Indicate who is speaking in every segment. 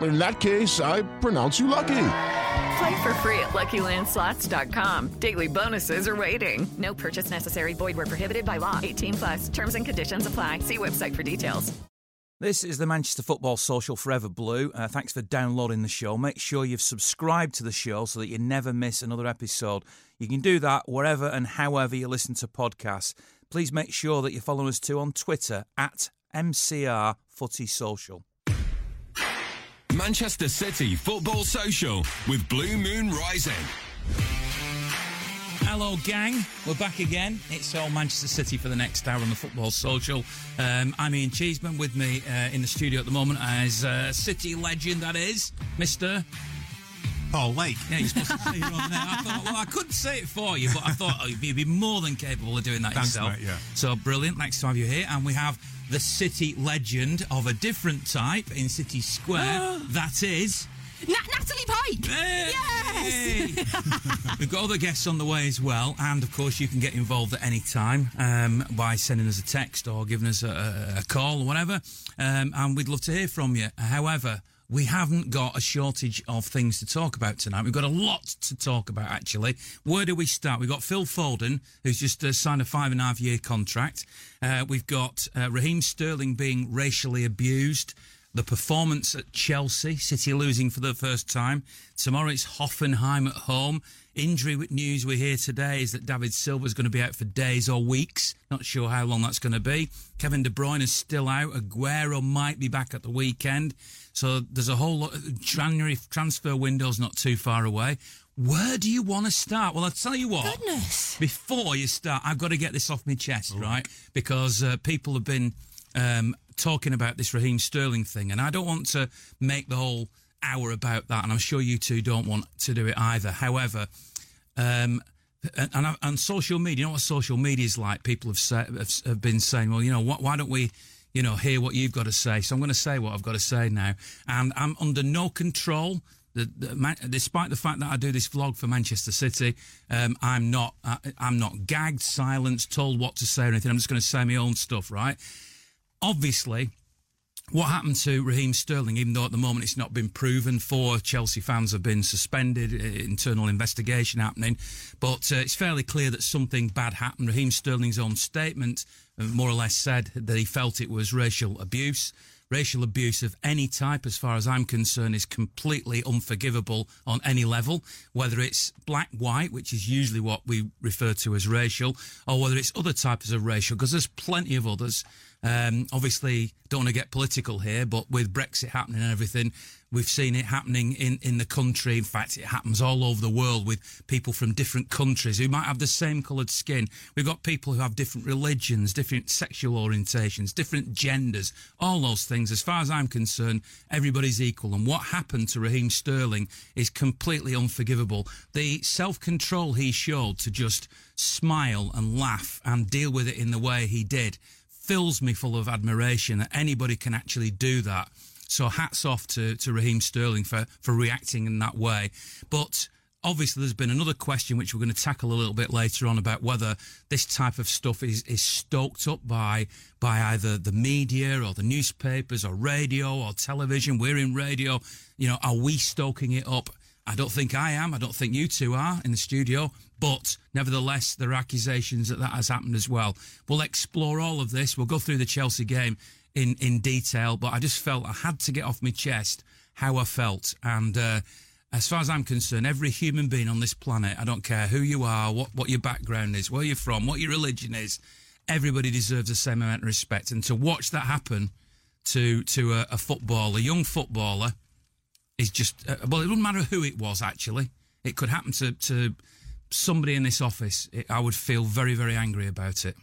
Speaker 1: In that case, I pronounce you lucky.
Speaker 2: Play for free at LuckyLandSlots.com. Daily bonuses are waiting. No purchase necessary. Void where prohibited by law. 18 plus. Terms and conditions apply. See website for details.
Speaker 3: This is the Manchester Football Social Forever Blue. Uh, thanks for downloading the show. Make sure you've subscribed to the show so that you never miss another episode. You can do that wherever and however you listen to podcasts. Please make sure that you follow us too on Twitter at MCR Footy Social.
Speaker 4: Manchester City Football Social with Blue Moon Rising.
Speaker 3: Hello, gang. We're back again. It's all Manchester City for the next hour on the Football Social. Um, I'm Ian Cheeseman. With me uh, in the studio at the moment as uh, City legend, that is, Mr.
Speaker 5: Paul Lake.
Speaker 3: Yeah, you're supposed to say your own name. I thought, well, I couldn't say it for you, but I thought oh, you'd be more than capable of doing that
Speaker 5: Thanks,
Speaker 3: yourself.
Speaker 5: mate, yeah.
Speaker 3: So brilliant. Nice to have you here. And we have the City legend of a different type in City Square. that is.
Speaker 6: Na- Natalie Pike!
Speaker 3: Hey! We've got other guests on the way as well, and of course, you can get involved at any time um, by sending us a text or giving us a, a call or whatever, um, and we'd love to hear from you. However, we haven't got a shortage of things to talk about tonight. We've got a lot to talk about, actually. Where do we start? We've got Phil Foden, who's just uh, signed a five and a half year contract. Uh, we've got uh, Raheem Sterling being racially abused. The performance at Chelsea, City losing for the first time. Tomorrow it's Hoffenheim at home. Injury news we hear today is that David Silva's going to be out for days or weeks. Not sure how long that's going to be. Kevin De Bruyne is still out. Aguero might be back at the weekend. So there's a whole lot. January transfer window's not too far away. Where do you want to start? Well, I'll tell you what.
Speaker 6: Goodness.
Speaker 3: Before you start, I've got to get this off my chest, right? Because uh, people have been um, talking about this Raheem Sterling thing, and I don't want to make the whole hour about that, and I'm sure you two don't want to do it either. However, um, and, and on social media, you know what social media is like. People have, said, have, have been saying, well, you know, wh- why don't we, you know, hear what you've got to say? So I'm going to say what I've got to say now, and I'm under no control. Despite the fact that I do this vlog for Manchester City, um, I'm not I, I'm not gagged, silenced, told what to say or anything. I'm just going to say my own stuff, right? Obviously, what happened to Raheem Sterling, even though at the moment it's not been proven, four Chelsea fans have been suspended, uh, internal investigation happening, but uh, it's fairly clear that something bad happened. Raheem Sterling's own statement uh, more or less said that he felt it was racial abuse. Racial abuse of any type, as far as I'm concerned, is completely unforgivable on any level, whether it's black, white, which is usually what we refer to as racial, or whether it's other types of racial, because there's plenty of others. Um, obviously, don't want to get political here, but with Brexit happening and everything, we've seen it happening in, in the country. In fact, it happens all over the world with people from different countries who might have the same coloured skin. We've got people who have different religions, different sexual orientations, different genders, all those things. As far as I'm concerned, everybody's equal. And what happened to Raheem Sterling is completely unforgivable. The self control he showed to just smile and laugh and deal with it in the way he did fills me full of admiration that anybody can actually do that. So hats off to, to Raheem Sterling for, for reacting in that way. But obviously there's been another question which we're going to tackle a little bit later on about whether this type of stuff is, is stoked up by by either the media or the newspapers or radio or television. We're in radio. You know, are we stoking it up? I don't think I am. I don't think you two are in the studio. But nevertheless, there are accusations that that has happened as well. We'll explore all of this. We'll go through the Chelsea game in, in detail. But I just felt I had to get off my chest how I felt. And uh, as far as I'm concerned, every human being on this planet, I don't care who you are, what, what your background is, where you're from, what your religion is, everybody deserves the same amount of respect. And to watch that happen to to a, a footballer, a young footballer, is just uh, well. It doesn't matter who it was. Actually, it could happen to to somebody in this office. It, I would feel very very angry about it.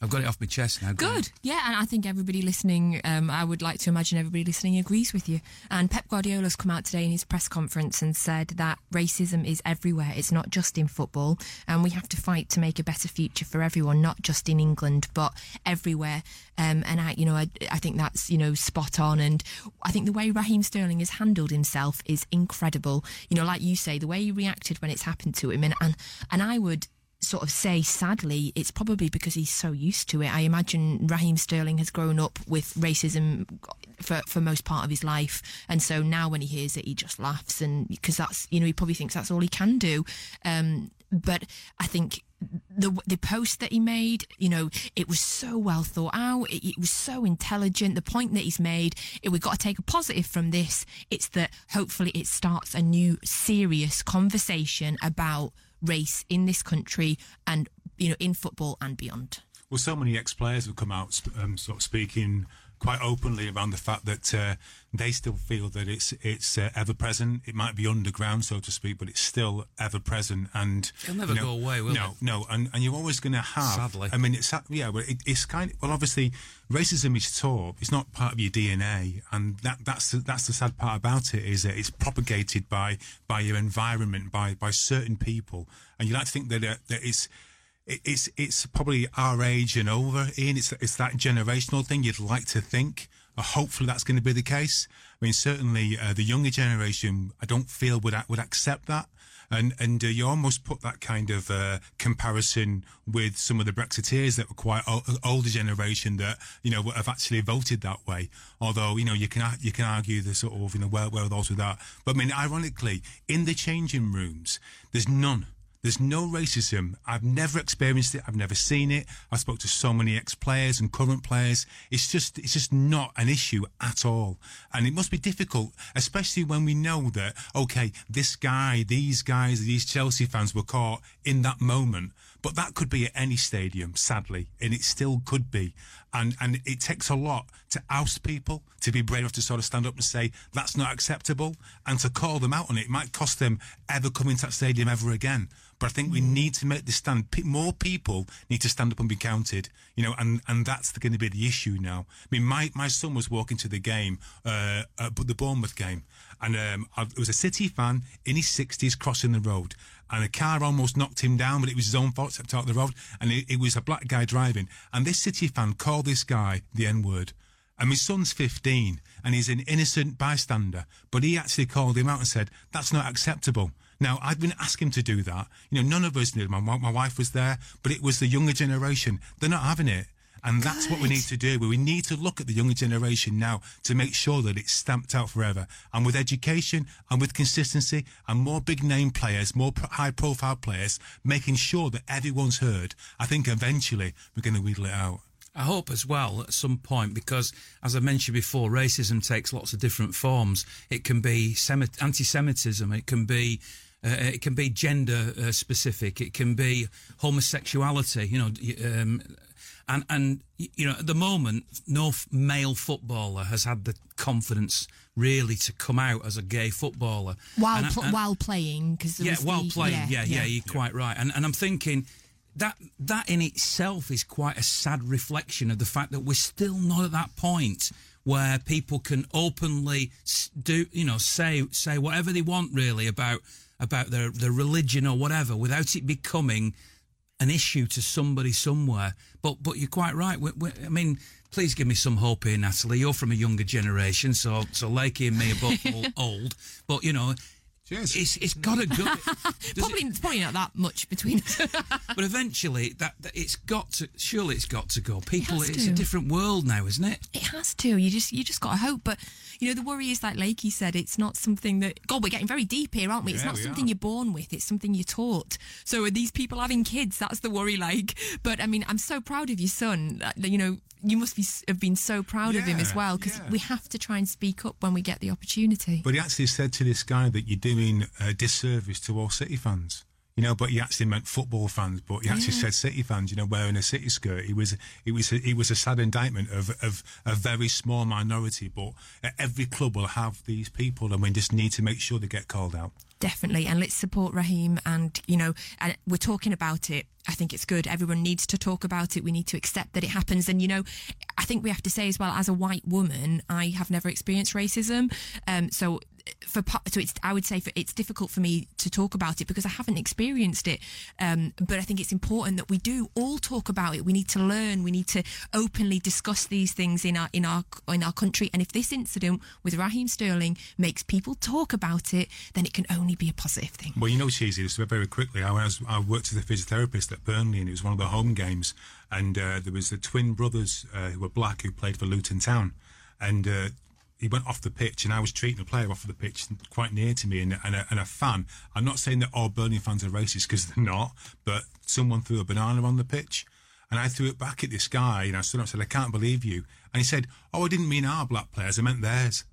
Speaker 3: I've got it off my chest now.
Speaker 7: Good. Yeah, and I think everybody listening, um, I would like to imagine everybody listening agrees with you. And Pep Guardiola's come out today in his press conference and said that racism is everywhere. It's not just in football. And we have to fight to make a better future for everyone, not just in England, but everywhere. Um, and I, you know, I, I think that's, you know, spot on. And I think the way Raheem Sterling has handled himself is incredible. You know, like you say, the way he reacted when it's happened to him. And, and, and I would sort of say sadly it's probably because he's so used to it i imagine raheem sterling has grown up with racism for for most part of his life and so now when he hears it he just laughs and because that's you know he probably thinks that's all he can do um, but i think the the post that he made, you know, it was so well thought out. It, it was so intelligent. The point that he's made, it, we've got to take a positive from this. It's that hopefully it starts a new serious conversation about race in this country and you know in football and beyond.
Speaker 5: Well, so many ex-players have come out um, sort of speaking quite openly around the fact that uh, they still feel that it's it's uh, ever present. It might be underground, so to speak, but it's still ever present. And
Speaker 3: It'll never
Speaker 5: you know,
Speaker 3: go away, will
Speaker 5: no,
Speaker 3: it?
Speaker 5: no, no, and, and you're always going to have.
Speaker 3: Sadly.
Speaker 5: I mean, it's yeah, but it, it's kind of well, obviously, racism is taught. It's not part of your DNA, and that that's the, that's the sad part about it is that it's propagated by by your environment, by by certain people, and you like to think that uh, that it's it- it's it's probably our age and over, Ian. It's it's that generational thing. You'd like to think. Hopefully, that's going to be the case. I mean, certainly uh, the younger generation, I don't feel would would accept that. And and uh, you almost put that kind of uh, comparison with some of the Brexiteers that were quite o- older generation that you know have actually voted that way. Although you know you can you can argue the sort of you know where where those with that. But I mean, ironically, in the changing rooms, there's none. There's no racism. I've never experienced it. I've never seen it. I spoke to so many ex-players and current players. It's just, it's just not an issue at all. And it must be difficult, especially when we know that, okay, this guy, these guys, these Chelsea fans were caught in that moment. But that could be at any stadium, sadly, and it still could be. And and it takes a lot to oust people to be brave enough to sort of stand up and say that's not acceptable, and to call them out on it. It might cost them ever coming to that stadium ever again. But I think we need to make this stand. More people need to stand up and be counted, you know, and, and that's going to be the issue now. I mean, my, my son was walking to the game, uh, uh, the Bournemouth game, and um, I, it was a City fan in his 60s crossing the road. And a car almost knocked him down, but it was his own fault, stepped out the road. And it, it was a black guy driving. And this City fan called this guy the N word. And my son's 15 and he's an innocent bystander, but he actually called him out and said, that's not acceptable. Now, I didn't ask him to do that. You know, none of us did. My, my wife was there, but it was the younger generation. They're not having it. And that's what we need to do. We need to look at the younger generation now to make sure that it's stamped out forever. And with education and with consistency and more big name players, more high profile players, making sure that everyone's heard, I think eventually we're going to wheedle it out.
Speaker 3: I hope as well at some point because, as I mentioned before, racism takes lots of different forms. It can be Semi- anti-Semitism. It can be uh, it can be gender uh, specific. It can be homosexuality. You know, um, and and you know at the moment, no male footballer has had the confidence really to come out as a gay footballer
Speaker 7: While
Speaker 3: And
Speaker 7: pl-
Speaker 3: and-
Speaker 7: while playing, because
Speaker 3: yeah, while playing, yeah, yeah, you're quite right. And and I'm thinking that that in itself is quite a sad reflection of the fact that we're still not at that point where people can openly do, you know, say say whatever they want really about about their their religion or whatever without it becoming an issue to somebody somewhere. But but you're quite right. we we I mean, please give me some hope here, Natalie. You're from a younger generation, so so Lakey and me are both old, old. But you know, it's it's got to go. Does
Speaker 7: Probably, it's probably not that much between us.
Speaker 3: but eventually, that, that it's got to. Surely, it's got to go. People,
Speaker 7: has
Speaker 3: it's
Speaker 7: to.
Speaker 3: a different world now, isn't it?
Speaker 7: It has to. You just you just got to hope. But you know, the worry is like Lakey said, it's not something that God, we're getting very deep here, aren't we? it's
Speaker 5: Yeah,
Speaker 7: not
Speaker 5: we
Speaker 7: something
Speaker 5: are.
Speaker 7: you're born with, it's something you're taught. So are these people having kids? That's the worry, like. But I mean, I'm so proud of your son. Uh, You know, you must be have been so proud of him as well, because
Speaker 5: yeah.
Speaker 7: we have to try and speak up when we get the opportunity.
Speaker 5: But he actually said to this guy that you're doing a disservice to all City fans. You know, but he actually meant football fans. But he actually
Speaker 7: Yeah.
Speaker 5: said City fans. You know, wearing a City skirt. It was, it was, it was a sad indictment of of a very small minority. But every club will have these people, and we just need to make sure they get called out.
Speaker 7: Definitely, and let's support Raheem. And you know, and we're talking about it. I think it's good. Everyone needs to talk about it. We need to accept that it happens. And you know, I think we have to say as well, as a white woman, I have never experienced racism. Um, so for so it's I would say for, it's difficult for me to talk about it because I haven't experienced it. Um, but I think it's important that we do all talk about it. We need to learn. We need to openly discuss these things in our in our in our country. And if this incident with Raheem Sterling makes people talk about it, then it can only be a positive thing.
Speaker 5: Well, you know, cheesy. Just very quickly, I was I worked as a physiotherapist at Burnley, and it was one of the home games, and uh, there was the twin brothers uh, who were black who played for Luton Town, and. Uh, he went off the pitch, and I was treating a player off of the pitch quite near to me, and, and, a, and a fan. I'm not saying that all Burnley fans are racist because they're not, but someone threw a banana on the pitch, and I threw it back at this guy, and I stood up and said, "I can't believe you." And he said, "Oh, I didn't mean our black players; I meant theirs."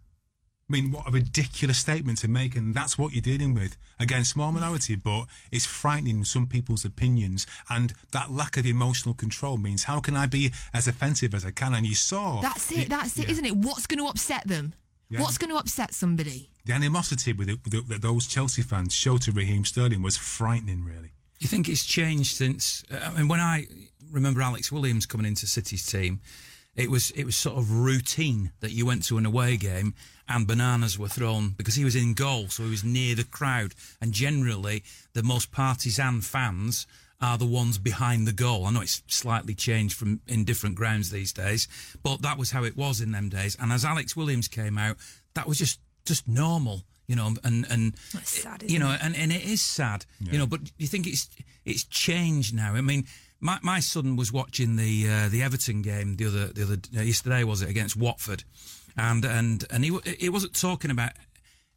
Speaker 5: I mean, what a ridiculous statement to make, and that's what you're dealing with. Again, small minority, but it's frightening some people's opinions, and that lack of emotional control means how can I be as offensive as I can? And you saw
Speaker 7: That's it. That's it,
Speaker 5: yeah.
Speaker 7: not it? What's going to upset them?
Speaker 5: Yeah.
Speaker 7: What's going to upset somebody?
Speaker 5: the animosity with it, with it, that those Chelsea fans showed to Raheem Sterling was frightening, really.
Speaker 3: You think it's changed since? uh, I mean, when I remember Alex Williams coming into City's team, it was it was sort of routine that you went to an away game and bananas were thrown because he was in goal, so he was near the crowd. And generally, the most partisan fans are the ones behind the goal. I know it's slightly changed from in different grounds these days, but that was how it was in them days. And as Alex Williams came out, that was just just normal. You know, and and
Speaker 7: sad,
Speaker 3: you know,
Speaker 7: it?
Speaker 3: and, and it is sad, you know. But you think it's it's changed now? I mean, my, my son was watching the uh, the Everton game the other the other uh, yesterday was it against Watford, and and and he he wasn't talking about.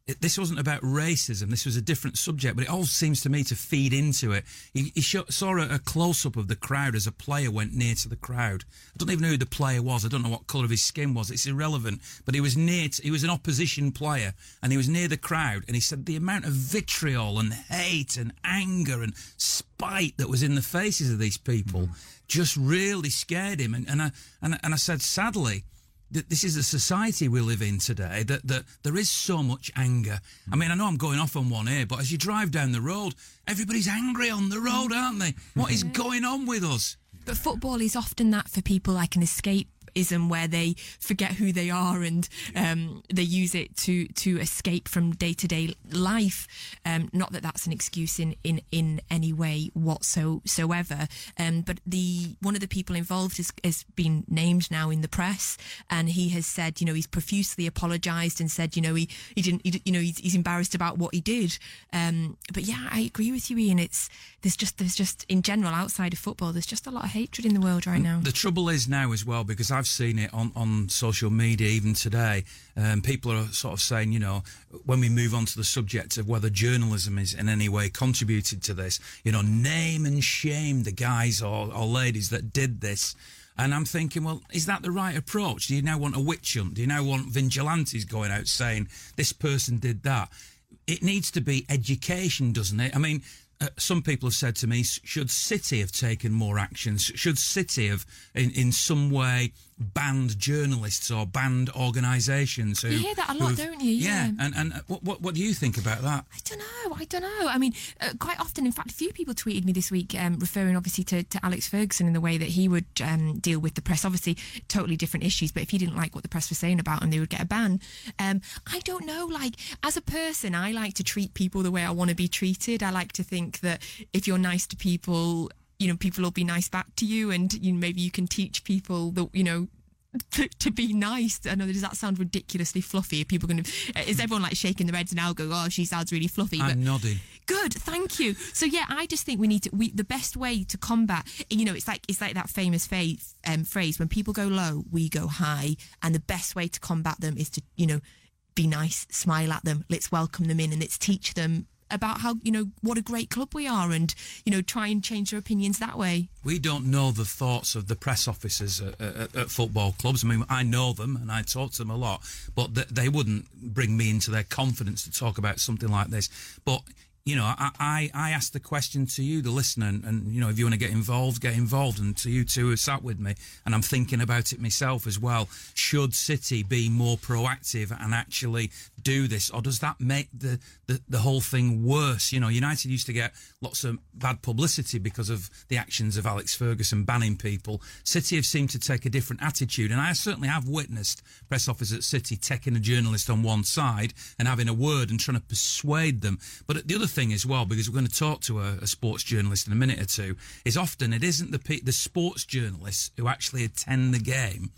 Speaker 3: It, this wasn't about racism. This was a different subject, but it all seems to me to feed into it. He, he saw a, a close up of the crowd as a player went near to the crowd. I don't even know who the player was. I don't know what colour of his skin was. It's irrelevant. But he was near. To, he was an opposition player, and he was near the crowd. And he said the amount of vitriol and hate and anger and spite that was in the faces of these people mm. just really scared him. And and I and, and I said sadly that this is the society we live in today that, that there is so much anger. I mean, I know I'm going off on one here, but as you drive down the road, everybody's angry on the road, aren't they? What is going on with us?
Speaker 7: But football is often that for people like an where they forget who they are and um, they use it to to escape from day to day life. Um, not that that's an excuse in in, in any way whatsoever. Um, but the one of the people involved has, has been named now in the press, and he has said, you know, he's profusely apologised and said, you know, he he didn't, he, you know, he's, he's embarrassed about what he did. Um, but yeah, I agree with you, Ian. It's there's just there's just in general outside of football, there's just a lot of hatred in the world right now.
Speaker 3: The trouble is now as well because I've seen it on, on social media even today. Um, people are sort of saying, you know, when we move on to the subject of whether journalism is in any way contributed to this, you know, name and shame the guys or, or ladies that did this. And I'm thinking, well, is that the right approach? Do you now want a witch hunt? Do you now want vigilantes going out saying this person did that? It needs to be education, doesn't it? I mean, uh, some people have said to me, should City have taken more actions? Should City have, in, in some way, banned journalists or banned organisations? who-
Speaker 7: You hear that a lot, don't you? Yeah.
Speaker 3: And, and uh, what, what, what do you think about that?
Speaker 7: I don't know. I don't know. I mean, uh, quite often, in fact, a few people tweeted me this week, um, referring obviously to, to Alex Ferguson in the way that he would um, deal with the press. Obviously, totally different issues, but if he didn't like what the press was saying about him, they would get a ban. Um, I don't know. Like, as a person, I like to treat people the way I want to be treated. I like to think that if you're nice to people, you know, people will be nice back to you, and you know, maybe you can teach people that, you know, to, to be nice. I know, does that sound ridiculously fluffy? Are people going to, is everyone like shaking their heads and now going, oh, she sounds really fluffy? But
Speaker 3: I'm nodding.
Speaker 7: Good, thank you. So yeah, I just think we need to. We the best way to combat, you know, it's like it's like that famous phrase, um, phrase when people go low, we go high, and the best way to combat them is to, you know, be nice, smile at them, let's welcome them in, and let's teach them about how you know what a great club we are, and you know, try and change their opinions that way.
Speaker 3: We don't know the thoughts of the press officers at, at, at football clubs. I mean, I know them and I talk to them a lot, but th- they wouldn't bring me into their confidence to talk about something like this. But you know, I, I, I asked the question to you, the listener, and, and, you know, if you want to get involved, get involved. And to you two who sat with me, and I'm thinking about it myself as well. Should City be more proactive and actually do this, or does that make the, the, the whole thing worse? You know, United used to get lots of bad publicity because of the actions of Alex Ferguson banning people. City have seemed to take a different attitude, and I certainly have witnessed press officers at City taking a journalist on one side and having a word and trying to persuade them. But the other thing as well, because we're going to talk to a, a sports journalist in a minute or two, is often it isn't the the sports journalists who actually attend the game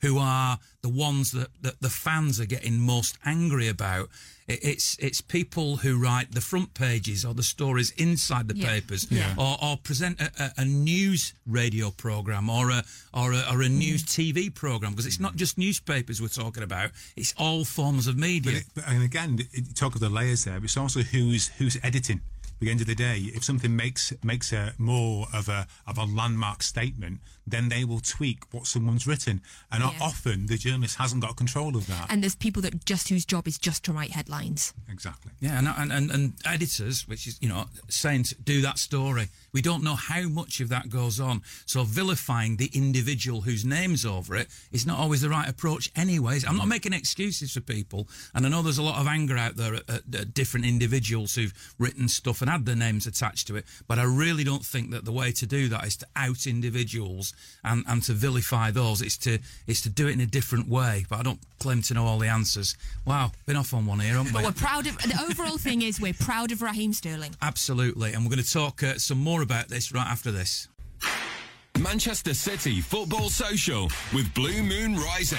Speaker 3: who are the ones that, that the fans are getting most angry about. It, it's it's people who write the front pages or the stories inside the
Speaker 7: Yeah.
Speaker 3: papers,
Speaker 7: Yeah.
Speaker 3: or, or present a, a, a news radio program or a or a, or a mm. news TV program because it's not just newspapers we're talking about; it's all forms of media.
Speaker 5: But, it, but and again, you talk of the layers there. But it's also who's who's editing. At the end of the day, if something makes makes a more of a of a landmark statement, then they will tweak what someone's written, and
Speaker 7: Yeah.
Speaker 5: often the journalist hasn't got control of that.
Speaker 7: And there's people that just whose job is just to write headlines.
Speaker 5: exactly.
Speaker 3: Yeah, and, and, and, and editors, which is, you know, saying to do that story. We don't know how much of that goes on. So vilifying the individual whose name's over it is not always the right approach, anyways. I'm not mm. making excuses for people. And I know there's a lot of anger out there at, at, at different individuals who've written stuff and had their names attached to it. But I really don't think that the way to do that is to out individuals and, and to vilify those. It's to, it's to do it in a different way. But I don't claim to know all the answers. Wow, been off on one here, haven't we?
Speaker 7: But we're proud of the overall thing is we're proud of Raheem Sterling.
Speaker 3: Absolutely. And we're going to talk uh, some more about this right after this.
Speaker 4: Manchester City Football Social with Blue Moon Rising.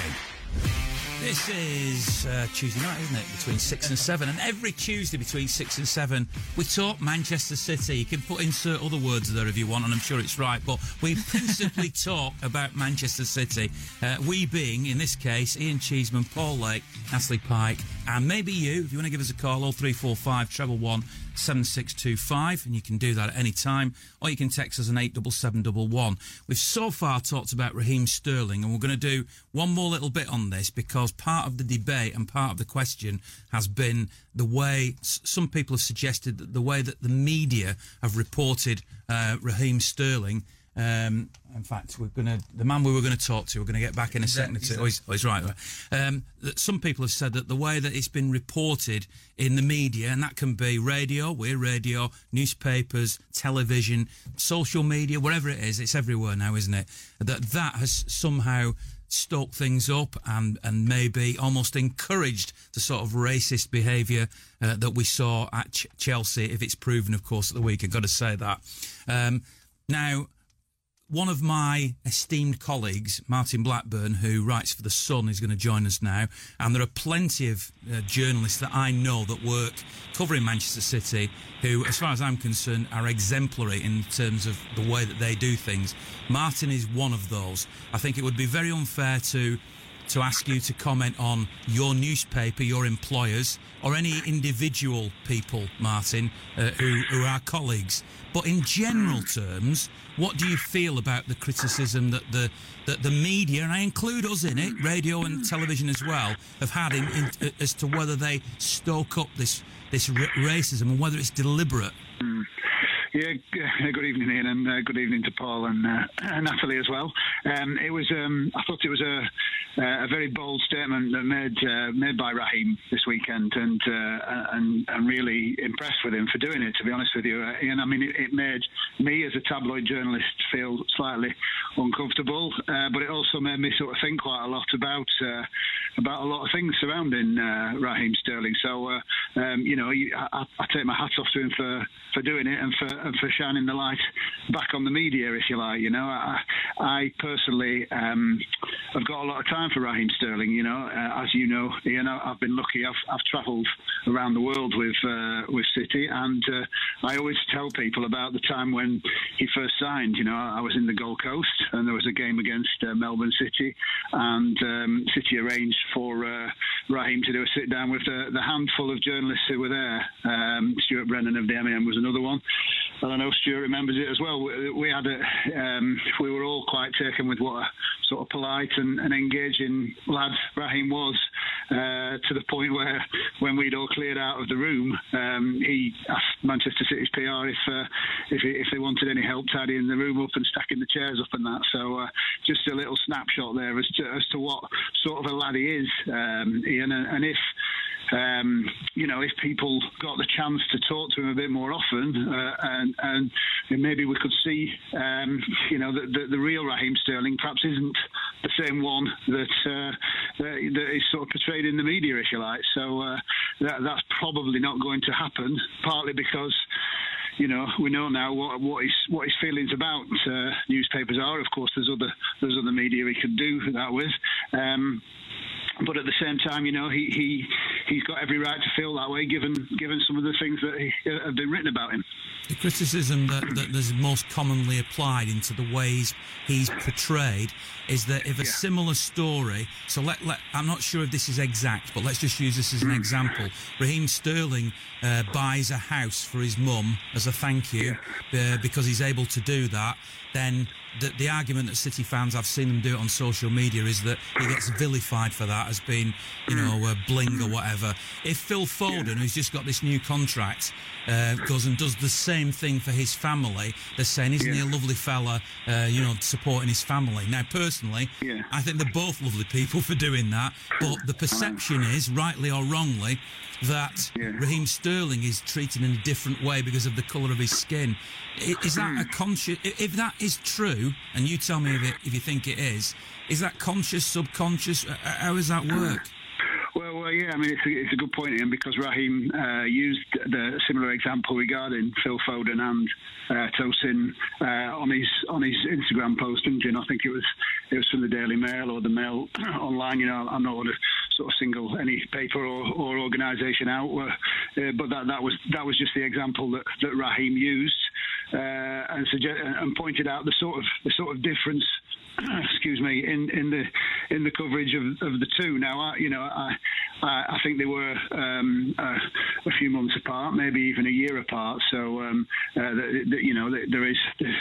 Speaker 3: This is uh, Tuesday night, isn't it? Between 6 and 7. And every Tuesday between 6 and 7, we talk Manchester City. You can put insert other words there if you want, and I'm sure it's right. But we principally talk about Manchester City. Uh, we being, in this case, Ian Cheeseman, Paul Lake, Ashley Pike, and maybe you, if you want to give us a call, all 0345 treble 1 7625, and you can do that at any time, or you can text us on 87711. We've so far talked about Raheem Sterling, and we're going to do one more little bit on this because part of the debate and part of the question has been the way some people have suggested that the way that the media have reported uh, Raheem Sterling. Um, in fact, we're going to the man we were going to talk to. We're going to get back in a second. or two. Oh, he's, oh, he's right. right. Um, that some people have said that the way that it's been reported in the media, and that can be radio, we're radio, newspapers, television, social media, wherever it is, it's everywhere now, isn't it? That that has somehow stoked things up and and maybe almost encouraged the sort of racist behaviour uh, that we saw at Ch- Chelsea, if it's proven, of course, at the week. I've got to say that. Um, now one of my esteemed colleagues, Martin Blackburn, who writes for The Sun, is going to join us now. And there are plenty of uh, journalists that I know that work covering Manchester City who, as far as I'm concerned, are exemplary in terms of the way that they do things. Martin is one of those. I think it would be very unfair to to ask you to comment on your newspaper, your employers, or any individual people, Martin, uh, who, who are colleagues. But in general terms, what do you feel about the criticism that the that the media, and I include us in it, radio and television as well, have had in, in, as to whether they stoke up this this racism and whether it's deliberate?
Speaker 8: Yeah, good evening, Ian, and uh, good evening to Paul and uh, Natalie as well. Um, it was, um, I thought it was a, a very bold statement that made uh, made by Raheem this weekend, and uh, and and really impressed with him for doing it. To be honest with you, uh, Ian, I mean, it, it made me as a tabloid journalist feel slightly uncomfortable, uh, but it also made me sort of think quite a lot about uh, about a lot of things surrounding uh, Raheem Sterling. So, uh, um, you know, I, I take my hat off to him for, for doing it and for and for shining the light back on the media, if you like. You know, I, I personally um, have got a lot of time for Raheem Sterling. You know, uh, as you know, Ian, I- I've been lucky. I've, I've travelled around the world with uh, with City, and uh, I always tell people about the time when he first signed. You know, I was in the Gold Coast, and there was a game against uh, Melbourne City, and um, City arranged for uh, Raheem to do a sit down with the, the handful of journalists who were there. Um, Stuart Brennan of the MEN was another one. And I know Stuart remembers it as well. We, we had a, um, we were all quite taken with what a sort of polite and, and engaging lad Raheem was. uh, to the point where when we'd all cleared out of the room, um, he asked Manchester City's PR if uh, if, if they wanted any help tidying the room up and stacking the chairs up and that. So uh, just a little snapshot there as to as to what sort of a lad he is, um, Ian, and, and if um, you know, if people got the chance to talk to him a bit more often, uh, and, and, maybe we could see, um, you know, that the, the, real Raheem Sterling perhaps isn't the same one that, uh, that, is sort of portrayed in the media, if you like. So uh, that, that's probably not going to happen, partly because you know, we know now what what his what his feelings about uh, newspapers are. Of course, there's other there's other media he could do that with. Um, but at the same time, you know, he, he he's got every right to feel that way, given given some of the things that he, uh, have been written about him.
Speaker 3: The criticism that, that is most commonly applied into the ways he's portrayed is that if a yeah. similar story, so let, let I'm not sure if this is exact, but let's just use this as an mm. example. Raheem Sterling uh, buys a house for his mum as a thank you yeah. uh, because he's able to do that. Then the, the, argument that City fans, I've seen them do it on social media, is that he gets vilified for that as being, you know, uh, bling or whatever. If Phil Foden, who's just got this new contract, uh, goes and does the same thing for his family, they're saying, isn't yeah. he a lovely fella, uh, you know, supporting his family? Now, personally, yeah. I think they're both lovely people for doing that, but the perception is, rightly or wrongly, that yeah. Raheem Sterling is treated in a different way because of the colour of his skin. Is that a conscious? If that is true, and you tell me if, it, if you think it is, is that conscious, subconscious? How does that work?
Speaker 8: Well, well, yeah, I mean, it's a, it's a good point, Ian, because Raheem uh, used the similar example regarding Phil Foden and uh, Tosin uh, on his on his Instagram post, didn't you? And I think it was it was from the Daily Mail or the Mail online. You know, I'm not going to sort of single any paper or, or organisation out, uh, but that that was that was just the example that, that Raheem used uh, and suggest, and pointed out the sort of the sort of difference excuse me, in, in the in the coverage of, of the two. Now, I, you know, I I think they were um, a, a, few months apart, maybe even a year apart. So, um, uh, the, the, you know, there is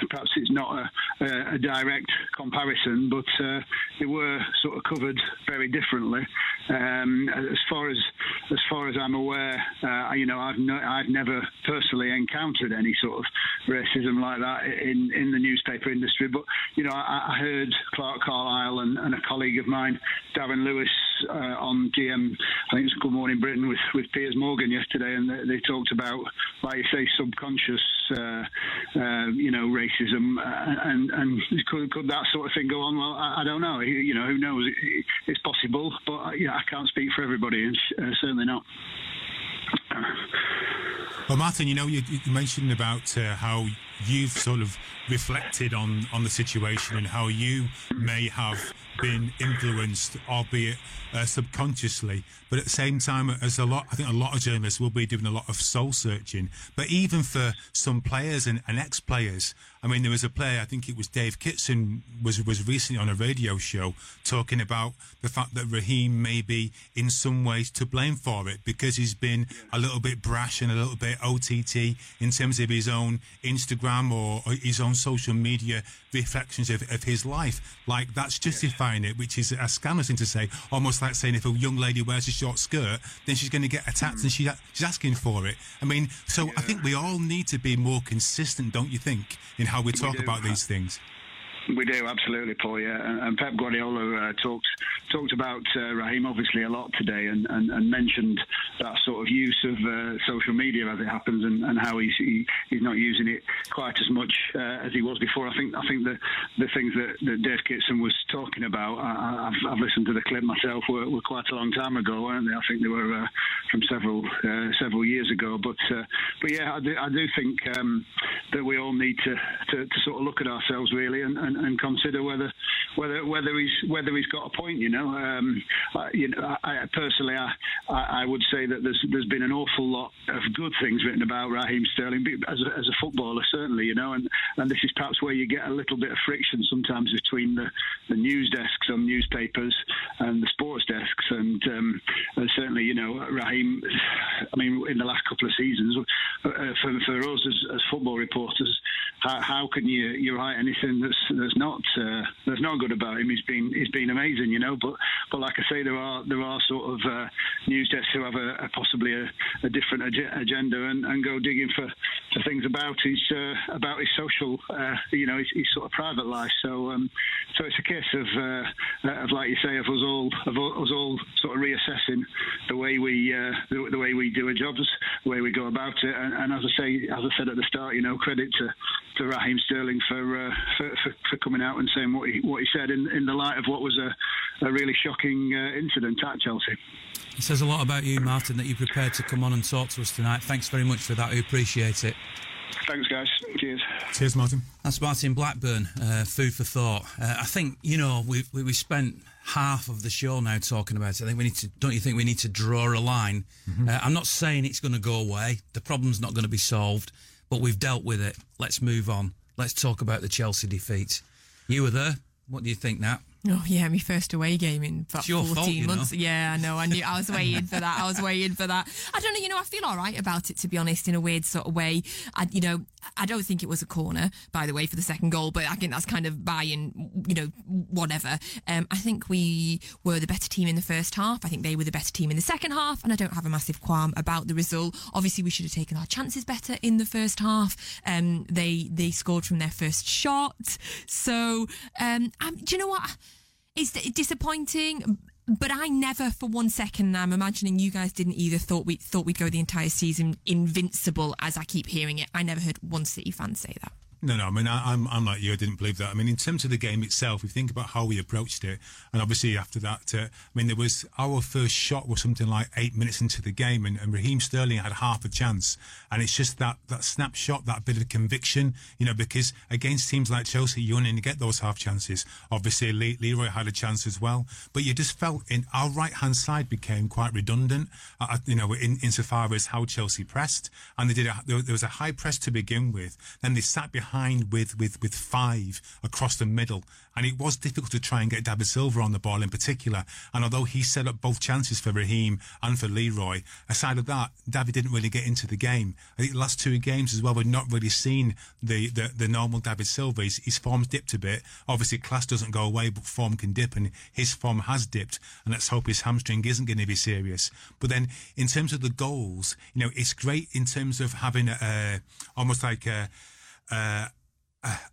Speaker 8: perhaps it's not a, a direct comparison, but uh, they were sort of covered very differently. Um, as far as as far as I'm aware, uh, you know, I've no, I've never personally encountered any sort of racism like that in in the newspaper industry. But you know, I, I heard Clarke Carlisle and, and, a colleague of mine, Darren Lewis, uh, on GM, I think it was Good Morning Britain with with Piers Morgan yesterday, and they, they talked about, like you say, subconscious, uh, uh you know, racism, uh, and and could, could that sort of thing go on? Well, I, I don't know. You know, who knows? It, it's possible, but yeah, I can't speak for everybody, and uh, certainly not.
Speaker 5: Well, Martin, you know, you, you mentioned about uh, how you've sort of reflected on, on the situation and how you may have been influenced, albeit uh, subconsciously. But at the same time, as a lot, I think a lot of journalists will be doing a lot of soul searching. But even for some players and, and ex-players, I mean, there was a player, I think it was Dave Kitson, was was recently on a radio show talking about the fact that Raheem may be in some ways to blame for it because he's been a little bit brash and a little bit OTT in terms of his own Instagram or, or his own social media reflections of, of his life. Like that's justifying it, which is a scandalous thing to say, almost like saying if a young lady wears a short skirt, then she's going to get attacked mm. and she, she's asking for it. I mean, so yeah. I think we all need to be more consistent, don't you think, in how we talk about these things?
Speaker 8: We do absolutely, Paul. Yeah, and Pep Guardiola uh, talked talked about uh, Raheem obviously a lot today, and, and, and mentioned that sort of use of uh, social media as it happens, and, and how he's he, he's not using it quite as much uh, as he was before. I think I think the the things that, that Dave Kitson was talking about, I, have I've listened to the clip myself, were, were, quite a long time ago, weren't they? I think they were uh, from several uh, several years ago. But but yeah, I do, I do think um, that we all need to, to, to, sort of look at ourselves really and, and and, consider whether whether whether he's whether he's got a point. You know, um, I, you know, I, personally, I, I would say that there's there's been an awful lot of good things written about Raheem Sterling as a, as a footballer, certainly. You know, and and this is perhaps where you get a little bit of friction sometimes between the, the news desks on newspapers and the sports desks, and, um, and certainly, you know, Raheem. I mean, in the last couple of seasons, uh, for, for us as, as football reporters, how, how can you you write anything that's that's not uh, not good about him? He's been he's been amazing, you know. But but like I say, there are there are sort of uh, news desks who have a, a possibly a, a different ag- agenda and, and go digging for, for things about his uh, about his social, uh, you know, his, his, sort of private life. So um, so it's a case of uh, of like you say, of us all of us all sort of reassessing the way we uh, the, the, way we do our jobs, the way we go about it. And, and, as I say, as I said at the start, you know, credit to, to Raheem Sterling for, uh, for, for, for coming out and saying what he what he said in, in the light of what was a, a really shocking uh, incident at Chelsea.
Speaker 3: It says a lot about you, Martin, that you're prepared to come on and talk to us tonight. Thanks very much for that. We appreciate it.
Speaker 8: Thanks, guys. Cheers.
Speaker 5: Cheers, Martin.
Speaker 3: That's Martin Blackburn. Uh, food for thought. Uh, I think you know we we, we spent half of the show now talking about it. I think we need to. Don't you think we need to draw a line? Mm-hmm. Uh, I'm not saying it's going to go away. The problem's not going to be solved, but we've dealt with it. Let's move on. Let's talk about the Chelsea defeat. You were there. What do you think, Nat?
Speaker 7: Oh yeah, my first away game in about
Speaker 3: fourteen
Speaker 7: fault, months.
Speaker 3: Know.
Speaker 7: Yeah, I know. I knew. I was waiting for that. I was waiting for that. I don't know. You know, I feel all right about it to be honest, in a weird sort of way. I, you know, I don't think it was a corner, by the way, for the second goal, but I think that's kind of buying. You know, whatever. Um, I think we were the better team in the first half. I think they were the better team in the second half, and I don't have a massive qualm about the result. Obviously, we should have taken our chances better in the first half. Um, they they scored from their first shot. So, um, do you know what? It's disappointing, but I never for one second, I'm imagining you guys didn't either thought we thought we'd go the entire season invincible as I keep hearing it. I never heard one City fan say that.
Speaker 5: No, no. I mean, I, am I'm, I'm like you. I didn't believe that. I mean, in terms of the game itself, if you think about how we approached it, and obviously after that, uh, I mean, there was our first shot was something like eight minutes into the game, and, and Raheem Sterling had half a chance, and it's just that that snapshot, that bit of conviction, you know, because against teams like Chelsea, you only get those half chances. Obviously, Le- Leroy had a chance as well, but you just felt in our right hand side became quite redundant, uh, you know, in insofar as how Chelsea pressed, and they did. A, there was a high press to begin with, then they sat behind behind with, with, with five across the middle. And it was difficult to try and get David Silva on the ball in particular. And although he set up both chances for Raheem and for Leroy, aside of that, David didn't really get into the game. I think the last two games as well, we've not really seen the, the, the normal David Silva. His, his form's dipped a bit. Obviously, class doesn't go away, but form can dip, and his form has dipped. And let's hope his hamstring isn't going to be serious. But then, in terms of the goals, you know, it's great in terms of having a, a almost like a, uh,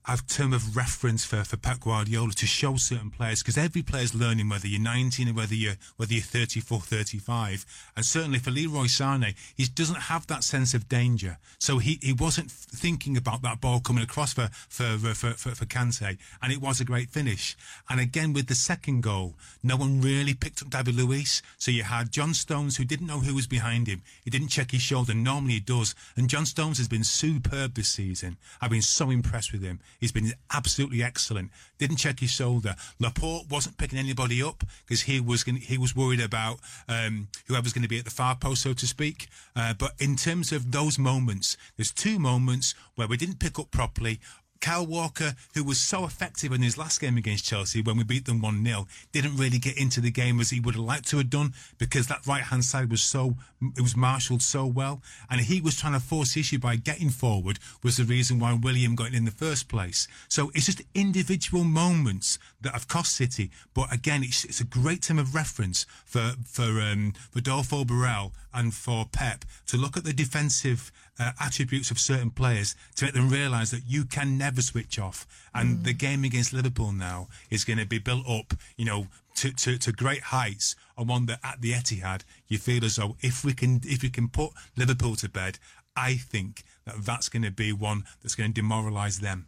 Speaker 5: a term of reference for, for Pep Guardiola to show certain players because every player's learning whether you're 19 or whether you're whether you're 34, 35, and certainly for Leroy Sané, he doesn't have that sense of danger, so he, he wasn't thinking about that ball coming across for for, uh, for for for Kante, and it was a great finish. And again with the second goal, no one really picked up David Luiz, so you had John Stones who didn't know who was behind him. He didn't check his shoulder. Normally he does, and John Stones has been superb this season. I've been so impressed with him. He's been absolutely excellent. Didn't check his shoulder. Laporte wasn't picking anybody up because he was gonna, he was worried about um, whoever's going to be at the far post, so to speak. Uh, but in terms of those moments, there's two moments where we didn't pick up properly. Kyle Walker, who was so effective in his last game against Chelsea when we beat them 1 0, didn't really get into the game as he would have liked to have done because that right hand side was so, it was marshalled so well. And he was trying to force the issue by getting forward, was the reason why Willian got in the first place. So it's just individual moments that have cost City. But again, it's, it's a great term of reference for, for um, Rodolfo Borrell and for Pep to look at the defensive uh, attributes of certain players to make them realise that you can never switch off. And mm. the game against Liverpool now is going to be built up, you know, to, to, to great heights and one that at the Etihad you feel as though if we can if we can put Liverpool to bed, I think that that's going to be one that's going to demoralise them.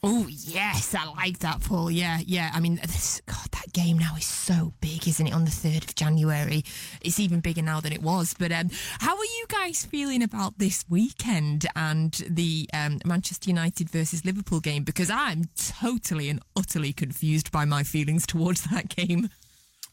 Speaker 7: Oh yes, I like that, Paul. Yeah, yeah. I mean, this, God, that game now is so big, isn't it? On the third of January, it's even bigger now than it was. But um, how are you guys feeling about this weekend and the um, Manchester United versus Liverpool game? Because I'm totally and utterly confused by my feelings towards that game.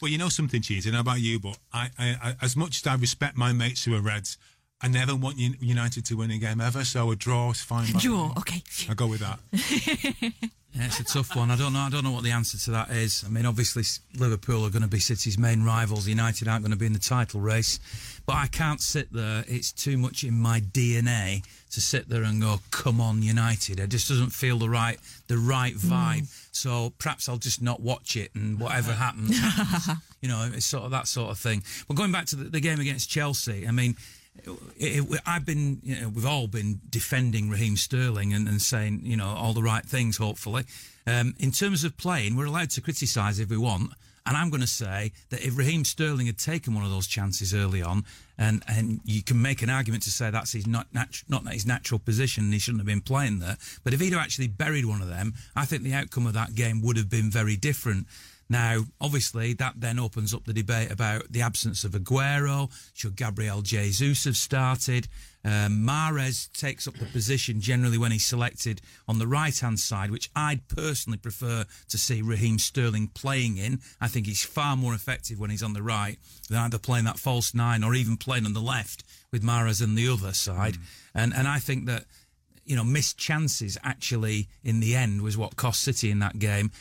Speaker 5: Well, you know something, Cheese. I know about you, but I, I, I, as much as I respect my mates who are Reds, I never want United to win a game ever, so a draw is fine.
Speaker 7: Draw, okay.
Speaker 5: I go with that.
Speaker 3: Yeah, it's a tough one. I don't know. I don't know what the answer to that is. I mean, obviously Liverpool are going to be City's main rivals. United aren't going to be in the title race, but I can't sit there. It's too much in my DNA to sit there and go, "Come on, United." It just doesn't feel the right the right vibe. Mm. So perhaps I'll just not watch it, and whatever happens, happens. you know, it's sort of that sort of thing. But going back to the, the game against Chelsea, I mean it, it, I've been, you know, we've all been defending Raheem Sterling and, and saying, you know, all the right things, hopefully. Um, in terms of playing, we're allowed to criticise if we want. And I'm going to say that if Raheem Sterling had taken one of those chances early on, and, and you can make an argument to say that's his not, not his natural position and he shouldn't have been playing there. But if he'd actually buried one of them, I think the outcome of that game would have been very different. Now, obviously, that then opens up the debate about the absence of Aguero. Should Gabriel Jesus have started? Um, Mahrez takes up the position generally when he's selected on the right hand side, which I'd personally prefer to see Raheem Sterling playing in. I think he's far more effective when he's on the right than either playing that false nine or even playing on the left with Mahrez on the other side. Mm. And and I think that you know missed chances actually in the end was what cost City in that game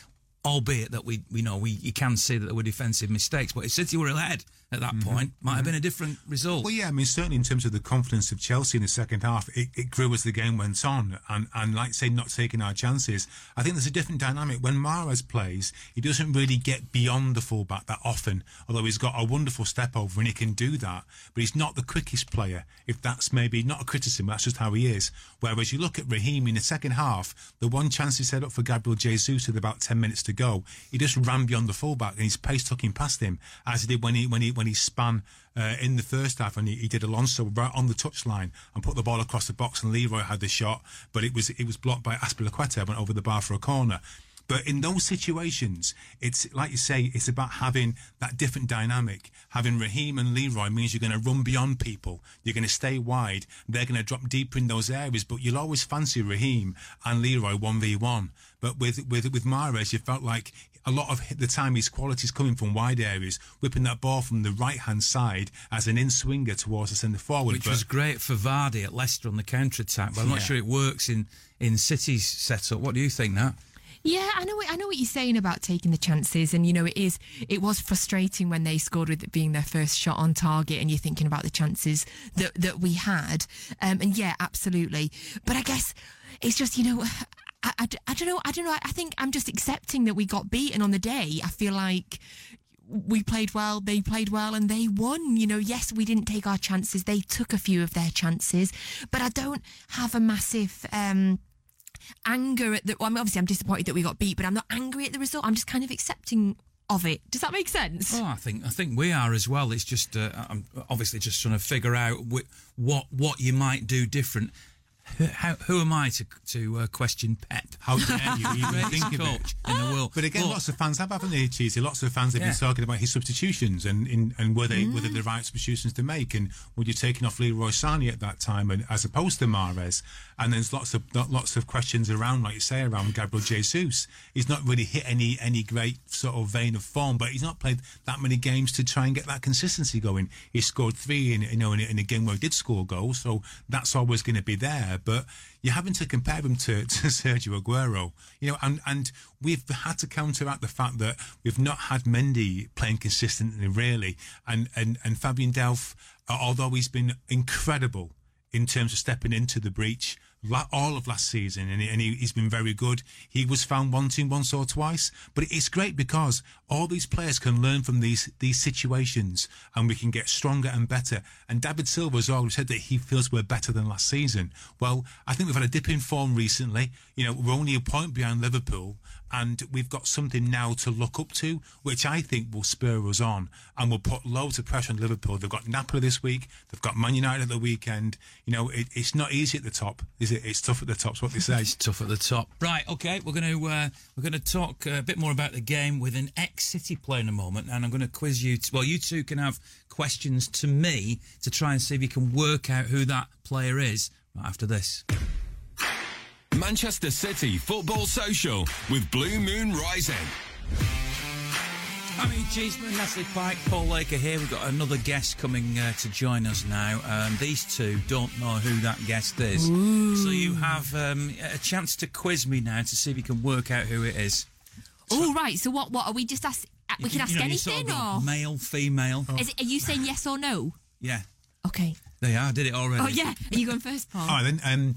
Speaker 3: albeit that we we know we you can see that there were defensive mistakes. But if City were ahead at that mm-hmm. point, might mm-hmm. have been a different result.
Speaker 5: Well, yeah, I mean certainly in terms of the confidence of Chelsea in the second half, it, it grew as the game went on, and and like say not taking our chances. I think there's a different dynamic when Mahrez plays. He doesn't really get beyond the fullback that often, although he's got a wonderful step over and he can do that. But he's not the quickest player. If that's maybe not a criticism, that's just how he is. Whereas you look at Raheem in the second half, the one chance he set up for Gabriel Jesus with about ten minutes to go, he just ran beyond the fullback and his pace took him past him, as he did when he when he when he span uh, in the first half and he, he, did Alonso right on the touchline and put the ball across the box and Leroy had the shot, but it was it was blocked by Azpilicueta went over the bar for a corner. But in those situations, it's like you say, it's about having that different dynamic. Having Raheem and Leroy means you're going to run beyond people. You're going to stay wide. They're going to drop deeper in those areas, but you'll always fancy Raheem and Leroy 1v1. But with, with, with Mahrez, you felt like a lot of the time his quality is coming from wide areas, whipping that ball from the right hand side as an in swinger towards us in the centre forward.
Speaker 3: Which but, was great for Vardy at Leicester on the counter attack, but I'm yeah. not sure it works in, in City's setup. What do you think, Nat?
Speaker 7: Yeah, I know. I know what you're saying about taking the chances, and you know it is. It was frustrating when they scored with it being their first shot on target, and you're thinking about the chances that that we had. Um, and yeah, absolutely. But I guess it's just you know. I, I, I don't know. I don't know. I think I'm just accepting that we got beaten on the day. I feel like we played well, they played well, and they won. You know, yes, we didn't take our chances. They took a few of their chances, but I don't have a massive. Um, anger at the. Well, I mean, obviously, I'm disappointed that we got beat, but I'm not angry at the result. I'm just kind of accepting of it. Does that make sense?
Speaker 3: Oh, I think I think we are as well. It's just uh, I'm obviously just trying to figure out wh- what what you might do different how, who am I to to uh, question Pep?
Speaker 5: How dare you even think of
Speaker 3: coach it? in the world?
Speaker 5: But again, but, lots of fans have, haven't they, Cheesy? Lots of fans have yeah. been talking about his substitutions and in, and were they mm. were they the right substitutions to make? And were you taking off Leroy Sané at that time, and as opposed to Mahrez? And there's lots of lots of questions around, like you say, around Gabriel Jesus. He's not really hit any any great sort of vein of form, but he's not played that many games to try and get that consistency going. He scored three in you know in, in a game where he did score goals, so that's always going to be there but you're having to compare him to, to Sergio Aguero, you know, and, and we've had to counteract the fact that we've not had Mendy playing consistently, really, and and and Fabian Delph, although he's been incredible in terms of stepping into the breach all of last season, and, he, and he, has been very good. He was found wanting once or twice, but it's great because all these players can learn from these these situations, and we can get stronger and better. And David Silva has always said that he feels we're better than last season. Well, I think we've had a dip in form recently. You know, we're only a point behind Liverpool, and we've got something now to look up to, which I think will spur us on and will put loads of pressure on Liverpool. They've got Napoli this week, they've got Man United at the weekend. You know, it, it's not easy at the top, is it? It's tough at the top. What they say.
Speaker 3: it's tough at the top. Right. Okay. We're going to uh, we're going to talk a bit more about the game with an ex-City player in a moment, and I'm going to quiz you. T- well, you two can have questions to me to try and see if you can work out who that player is. Right after this.
Speaker 4: Manchester City Football Social with Blue Moon Rising.
Speaker 3: I mean, geez, Natalie Pike, Paul Lake here. We've got another guest coming uh, to join us now. Um, these two don't know who that guest is. So you have um, a chance to quiz me now to see if you can work out who it is.
Speaker 7: Oh, right. So what? What are we just ask? uh, We
Speaker 3: You
Speaker 7: can ask
Speaker 3: you know,
Speaker 7: anything,
Speaker 3: sort of
Speaker 7: or
Speaker 3: male, female.
Speaker 7: is it, are you saying yes or no?
Speaker 3: Yeah,
Speaker 7: Okay.
Speaker 3: they are. I did it already.
Speaker 7: Oh yeah. Are you going first, Paul?
Speaker 5: All right, then. Um,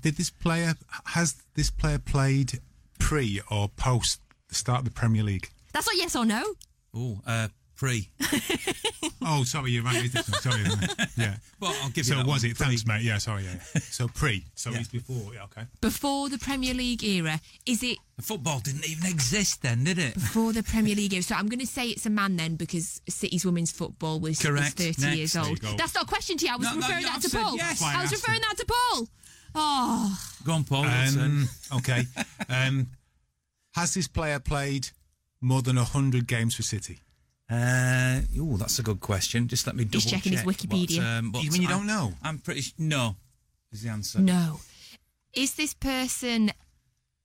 Speaker 5: did this player has this player played pre or post the start of the Premier League?
Speaker 7: That's not yes or no.
Speaker 3: Oh, uh, pre.
Speaker 5: Oh, sorry, you're right. isn't? Sorry, yeah.
Speaker 3: Well, I'll give you
Speaker 5: So
Speaker 3: that
Speaker 5: was
Speaker 3: one.
Speaker 5: it? Thanks, mate. Yeah, sorry. Yeah. So pre. So
Speaker 3: Yeah.
Speaker 5: he's before. Yeah, okay.
Speaker 7: Before the Premier League era, is it
Speaker 3: Football didn't even exist then, did it?
Speaker 7: before the Premier League era? So I'm going to say it's a man then because City's women's football was, was
Speaker 3: Correct.
Speaker 7: 30
Speaker 3: Next.
Speaker 7: years old. That's not a question to you. I was
Speaker 3: No, no,
Speaker 7: referring
Speaker 3: you
Speaker 7: that to Paul.
Speaker 3: yes.
Speaker 5: I
Speaker 7: I was referring
Speaker 5: it.
Speaker 7: that to Paul. Oh,
Speaker 3: Go on, Paul.
Speaker 5: Um, okay. Um, has this player played more than hundred games for City?
Speaker 3: Uh, oh, that's a good question. Just let me double check.
Speaker 7: He's checking his Wikipedia.
Speaker 3: What, um, what
Speaker 5: Even you
Speaker 3: I-
Speaker 5: don't know?
Speaker 3: I'm pretty s- no. Is the answer?
Speaker 7: no. Is this person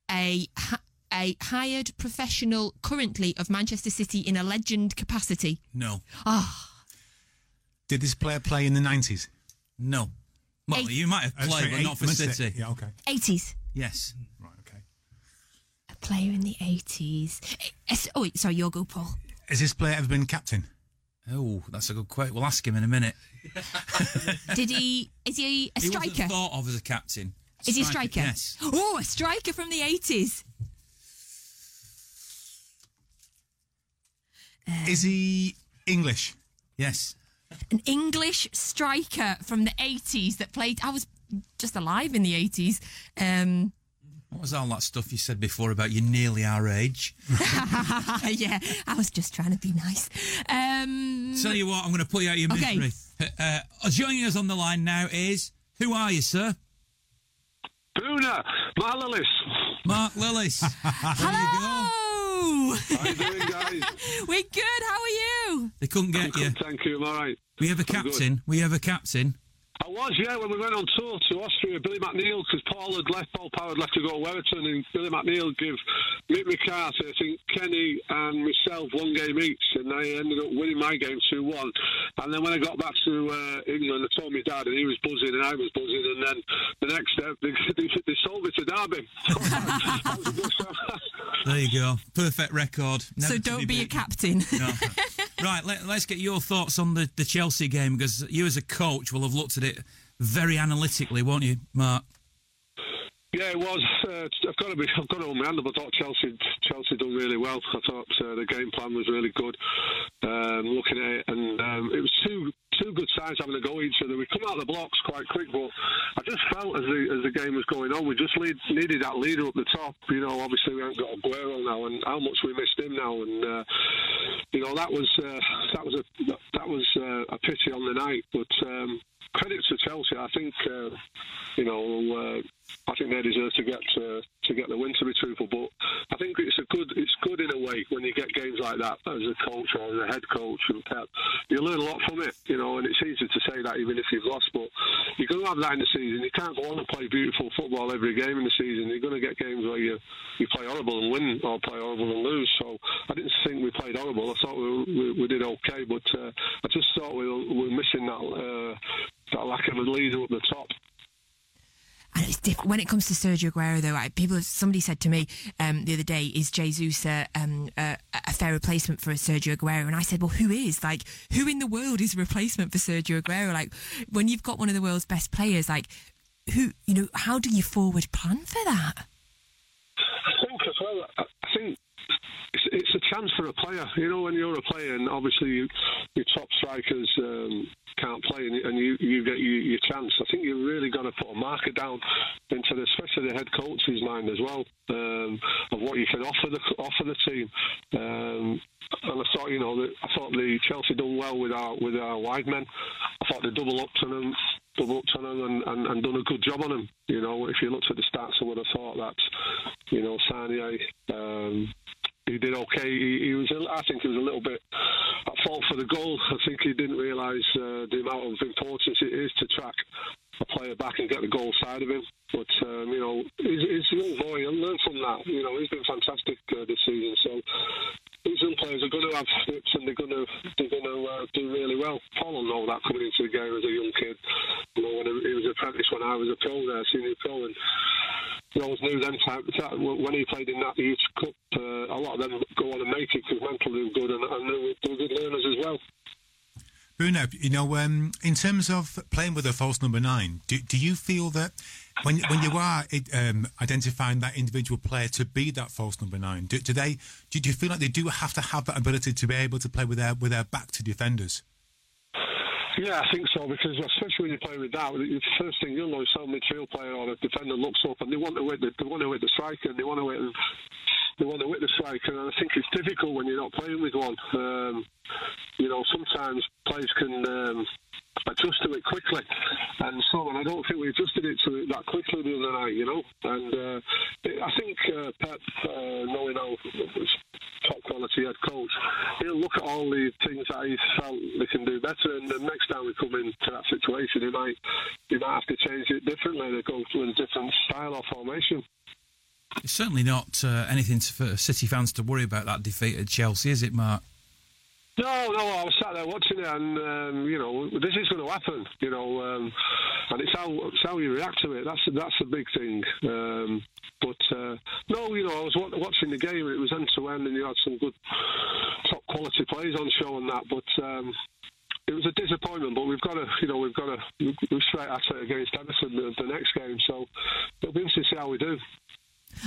Speaker 7: a hi- a hired professional currently of Manchester City in a legend capacity?
Speaker 3: No.
Speaker 7: Ah,
Speaker 5: Did this player play in the nineties?
Speaker 3: No. Well,
Speaker 7: Eight-
Speaker 3: you might have played, but not for City.
Speaker 5: Yeah. Okay.
Speaker 7: 80s.
Speaker 3: Yes.
Speaker 5: Right. Okay.
Speaker 7: A player in the 80s. Eh, Oh, wait, sorry, your go, Paul.
Speaker 5: Has this player ever been captain?
Speaker 3: Oh, that's a good question. We'll ask him in a minute.
Speaker 7: Did he? Is he a
Speaker 3: He
Speaker 7: striker?
Speaker 3: wasn't thought of as a captain.
Speaker 7: Is he a striker?
Speaker 3: Yes.
Speaker 7: Oh, a striker from the 80s.
Speaker 5: Is he English?
Speaker 3: Yes.
Speaker 7: An English striker from the 80s that played. I was just alive in the 80s. Um,
Speaker 3: What was all that stuff you said before about you're nearly our age?
Speaker 7: yeah, I was just trying to be nice. Um,
Speaker 3: Tell you what, I'm going to put you out your
Speaker 7: Okay.
Speaker 3: misery. Uh, uh, joining us on the line now is who are you, sir?
Speaker 9: Boona, Mark Lillis.
Speaker 3: Mark Lillis.
Speaker 7: hello.
Speaker 9: How you doing, guys?
Speaker 7: We're good. How are you?
Speaker 3: They couldn't get you.
Speaker 9: Good, thank you. I'm all right.
Speaker 3: We have a
Speaker 9: I'm good.
Speaker 3: captain. We have a captain.
Speaker 9: I was, yeah, when we went on tour to Austria, Billy McNeill, because Paul had left, Paul Power had left to go to Everton, and Billy McNeill gave Mick McCarthy, I think Kenny and myself one game each, and I ended up winning my game 2 1. And then when I got back to uh, England, I told my dad, and he was buzzing, and I was buzzing, and then the next step, they, they, they sold me to Derby. That was a good start.
Speaker 3: There you go. Perfect record. Never
Speaker 7: so don't be a captain.
Speaker 3: No. Right, let, us get your thoughts on the, the Chelsea game because you, as a coach, will have looked at it very analytically, won't you, Mark?
Speaker 9: Yeah, it was. Uh, I've got to be. I've got to hand up. I thought Chelsea Chelsea done really well. I thought uh, the game plan was really good. Um, looking at it, and um, it was two two good sides having a go at each other. We come out of the blocks quite quick, but I just felt as the as the game was going on, we just lead, needed that leader up the top. You know, obviously we haven't got Aguero now, and how much we missed him now, and uh, you know that was uh, that was a that was uh, a pity on the night, but. Um, credit to Chelsea. I think uh, you know uh, I think they deserve to get uh, to get the win. To be truthful, but I think it's a good it's good in a way when you get games like that as a coach or as a head coach and Pep. You learn a lot from it, you know, and it's easy to say that even if you've lost, but you're going to have that in the season. You can't go on and play beautiful football every game in the season. You're going to get games where you you play horrible and win or play horrible and lose. So I didn't think we played horrible. I thought we, we, we did okay, but uh, I just thought we were, we were missing that. Uh, that lack of a leader up the top.
Speaker 7: And it's different when it comes to Sergio Aguero, though. People, somebody said to me um, the other day, "Is Jesus a, um, a, a fair replacement for Sergio Aguero?" And I said, "Well, who is? Like, who in the world is a replacement for Sergio Aguero? Like, when you've got one of the world's best players, like, who? You know, how do you forward plan for that?"
Speaker 9: I think as well. I think it's, it's a chance for a player. You know, when you're a player, and obviously you, your top strikers um, can't play, and, and you, you get your, your chance. I think you've really got to put a marker down into the, especially the head coach's mind as well, um, of what you can offer the offer the team. Um, and I thought, you know, I thought the Chelsea done well with our with our wide men. I thought they double up to them, double up to them, and, and, and done a good job on them. You know, if you looked at the stats, I would have thought that, you know, Sané. Um, he did okay. He, he was, I think, he was a little bit at fault for the goal. I think he didn't realise uh, the amount of importance it is to track a player back and get the goal side of him. But um, you know, he's, he's a young boy, and learn from that. You know, he's been fantastic uh, this season. So these young players are going to have slips and they're going to they're going to uh, do really well. Paul will know that coming into the game as a young kid. You know, when he was apprentice when I was a pro there, senior pro, and you always knew them type. That, when he played in that youth cup, uh, a lot of them go on and make it because mentally they're good and, and they were good learners as well.
Speaker 5: Bruno, you know, um, in terms of playing with a false number nine, do, do you feel that when when you are um, identifying that individual player to be that false number nine, do, do they do, do you feel like they do have to have that ability to be able to play with their with their back to defenders?
Speaker 9: Yeah, I think so because especially when you play with that, the first thing you'll know is some midfield player or a defender looks up and they want to the they want to hit the striker and they want to hit they want to hit the and I think it's difficult when you're not playing with one. Um, you know, sometimes players can um, adjust to it quickly, and so on. I don't think we adjusted it to it that quickly the other night. You know, and uh, I think uh, Pep, uh, knowing how top quality head coach, he'll look at all the things that he felt they can do better, and the next time we come into that situation, he might he might have to change it differently and go to a different style or formation.
Speaker 3: It's certainly not uh, anything for City fans to worry about that defeat at Chelsea, is it, Mark?
Speaker 9: No, no, I was sat there watching it, and um, you know, this is going to happen. You know, um, and it's how it's how you react to it. That's that's a big thing. Um, but uh, no, you know, I was watching the game, and it was end to end, and you had some good top quality plays on show and that. But um, it was a disappointment, but we've got to, you know, we've got to we're straight at it against Everton the, the next game. So it'll be interesting to see how we do.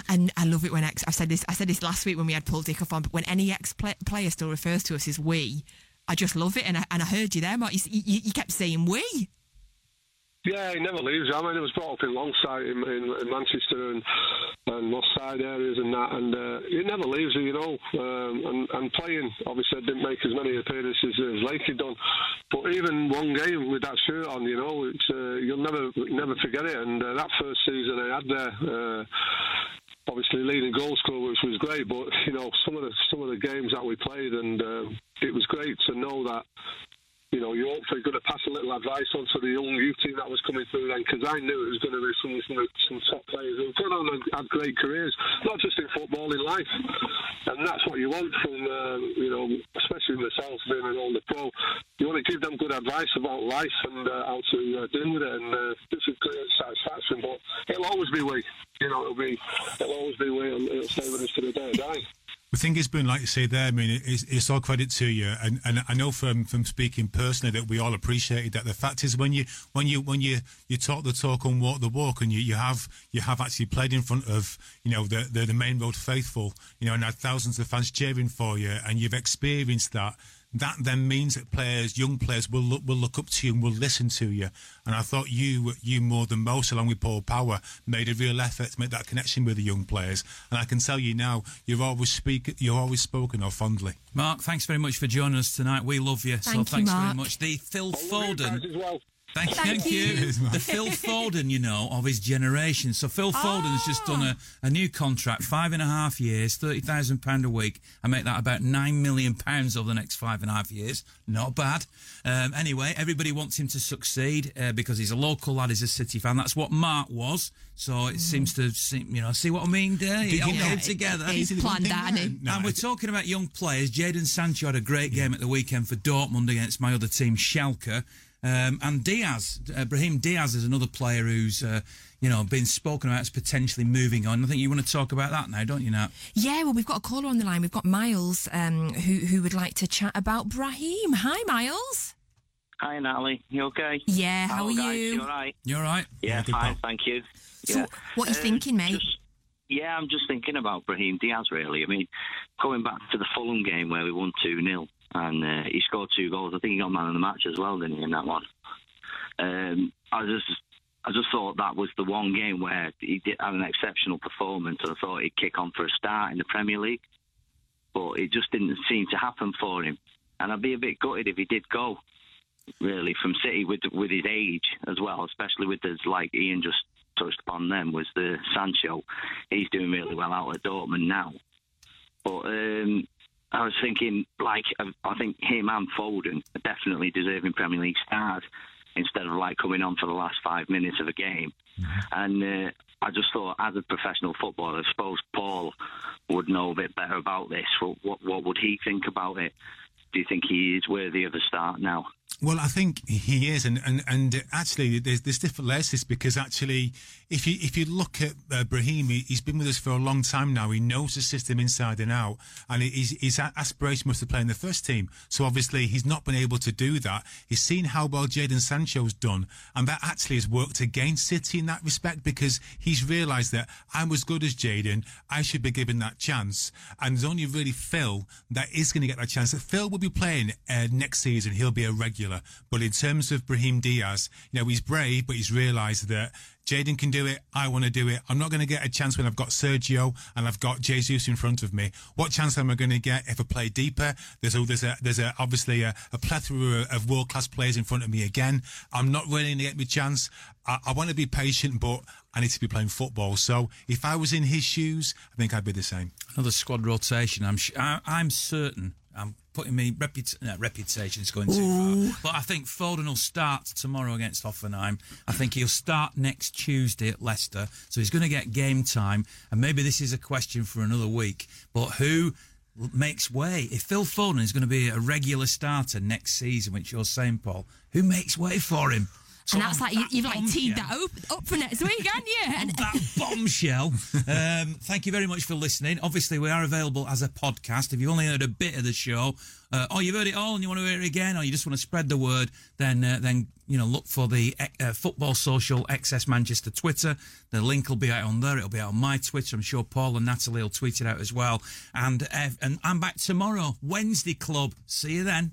Speaker 7: And I love it when ex. I said this. I said this last week when we had Paul Dickov on. But when any ex player still refers to us as we, I just love it. And I, and I heard you there, Mark. You, you, you kept saying we.
Speaker 9: Yeah, he never leaves. I mean, it was brought up in Longsight in, in, in Manchester and and Moss Side areas and that, and uh, he never leaves. You know, um, and, and playing obviously didn't make as many appearances as Lake done, but even one game with that shirt on, you know, it's uh, you'll never never forget it. And uh, that first season I had there. Uh, obviously leading goal scorer, which was great. But you know, some of the some of the games that we played, and um, it was great to know that you know, you're hopefully going to pass a little advice on to the young youth team that was coming through then, because I knew it was going to be some, some, some top players who've gone on and had great careers, not just in football, in life. And that's what you want from, uh, you know, especially myself being an older pro. You want to give them good advice about life and uh, how to uh, deal with it, and uh, it's a great satisfaction. But it'll always be we. You know, it'll be, it'll always be we, and it'll stay with us to the day of die.
Speaker 5: The thing is, Boone, like you say there, I mean, it's, it's all credit to you, and, and I know from, from speaking personally that we all appreciated that. The fact is, when you when you when you, you talk the talk and walk the walk, and you, you have you have actually played in front of you know the, the the Maine Road faithful, you know, and had thousands of fans cheering for you, and you've experienced that that then means that players, young players, will look will look up to you and will listen to you. And I thought you you more than most, along with Paul Power, made a real effort to make that connection with the young players. And I can tell you now, you've always speak you've always spoken of fondly.
Speaker 3: Mark, thanks very much for joining us tonight. We love you.
Speaker 7: Thank
Speaker 3: so
Speaker 7: you,
Speaker 3: thanks
Speaker 7: Mark.
Speaker 3: very much. The Phil Foden. Thank,
Speaker 7: Thank
Speaker 3: thank you.
Speaker 7: you.
Speaker 3: The Phil Foden, you know, of his generation. So Phil Foden's just done a, a new contract, five and a half years, thirty thousand pound a week. I make that about nine million pounds over the next five and a half years. Not bad. Um, anyway, everybody wants him to succeed uh, because he's a local lad, he's a City fan. That's what Mark was. So it seems to, seem, you know, see what I mean? There,
Speaker 5: Did
Speaker 3: it all
Speaker 5: you
Speaker 3: together.
Speaker 7: He's planned that, hasn't he?
Speaker 5: No,
Speaker 3: and we're talking about young players. Jadon Sancho had a great game at the weekend for Dortmund against my other team, Schalke. Um, and Diaz, uh, Brahim Diaz is another player who's, uh, you know, been spoken about as potentially moving on. I think you want to talk about that now, don't you, Nat?
Speaker 7: Yeah, well, we've got a caller on the line. We've got Miles, um, who who would like to chat about Brahim. Hi, Miles.
Speaker 10: Hi, Natalie. You okay?
Speaker 7: Yeah, how
Speaker 10: Hello,
Speaker 7: are
Speaker 10: guys.
Speaker 7: you?
Speaker 10: You all right?
Speaker 3: You all right?
Speaker 10: Yeah,
Speaker 5: good
Speaker 10: fine, thank you.
Speaker 7: So,
Speaker 10: Yeah.
Speaker 7: what are you
Speaker 10: Um,
Speaker 7: thinking, mate?
Speaker 10: just- yeah, I'm just thinking about Brahim Diaz, really. I mean, going back to the Fulham game where we won 2 0, and uh, he scored two goals. I think he got man of the match as well, didn't he, in that one? Um, I just. I just thought that was the one game where he did have an exceptional performance, and I thought he'd kick on for a start in the Premier League, but it just didn't seem to happen for him. And I'd be a bit gutted if he did go really from City with with his age as well, especially with his like Ian just touched upon them was the Sancho. He's doing really well out at Dortmund now, but um, I was thinking like I think him and Foden are definitely deserving Premier League stars instead of like coming on for the last five minutes of a game. And uh, I just thought, as a professional footballer, I suppose Paul would know a bit better about this. What, what, what would he think about it? Do you think he is worthy of a start now?
Speaker 5: Well, I think he is, and and, and actually, there's there's different layers to this because actually, if you if you look at uh, Brahim, he, has been with us for a long time now. He knows the system inside and out, and his his aspiration was to play in the first team. So obviously, he's not been able to do that. He's seen how well Jadon Sancho's done, and that actually has worked against City in that respect because he's realised that I'm as good as Jadon. I should be given that chance, and there's only really Phil that is going to get that chance. That Phil will be playing uh, next season. He'll be a regular. But in terms of Brahim Diaz, you know, he's brave, but he's realised that Jadon can do it. I want to do it. I'm not going to get a chance when I've got Sergio and I've got Jesus in front of me. What chance am I going to get if I play deeper? There's a, there's a, there's a, obviously a, a plethora of world class players in front of me again. I'm not really going to get my chance. I, I want to be patient, but I need to be playing football. So if I was in his shoes, I think I'd be the same.
Speaker 3: Another squad rotation. I'm, sh- I, I'm certain. I'm putting me reput- no, reputation's going too Ooh. far. But I think Foden will start tomorrow against Hoffenheim. I think he'll start next Tuesday at Leicester. So he's going to get game time. And maybe this is a question for another week. But who makes way? If Phil Foden is going to be a regular starter next season, which you're saying, Paul, who makes way for him?
Speaker 7: So and that's like that you, have like teed that up, up for next week, haven't you?
Speaker 3: And that bombshell. Um, thank you very much for listening. Obviously, we are available as a podcast. If you've only heard a bit of the show, uh, or you've heard it all and you want to hear it again, or you just want to spread the word, then uh, then you know look for the uh, Football Social XS Manchester Twitter. The link will be out on there. It'll be out on my Twitter. I'm sure Paul and Natalie will tweet it out as well. And uh, and I'm back tomorrow, Wednesday Club. See you then.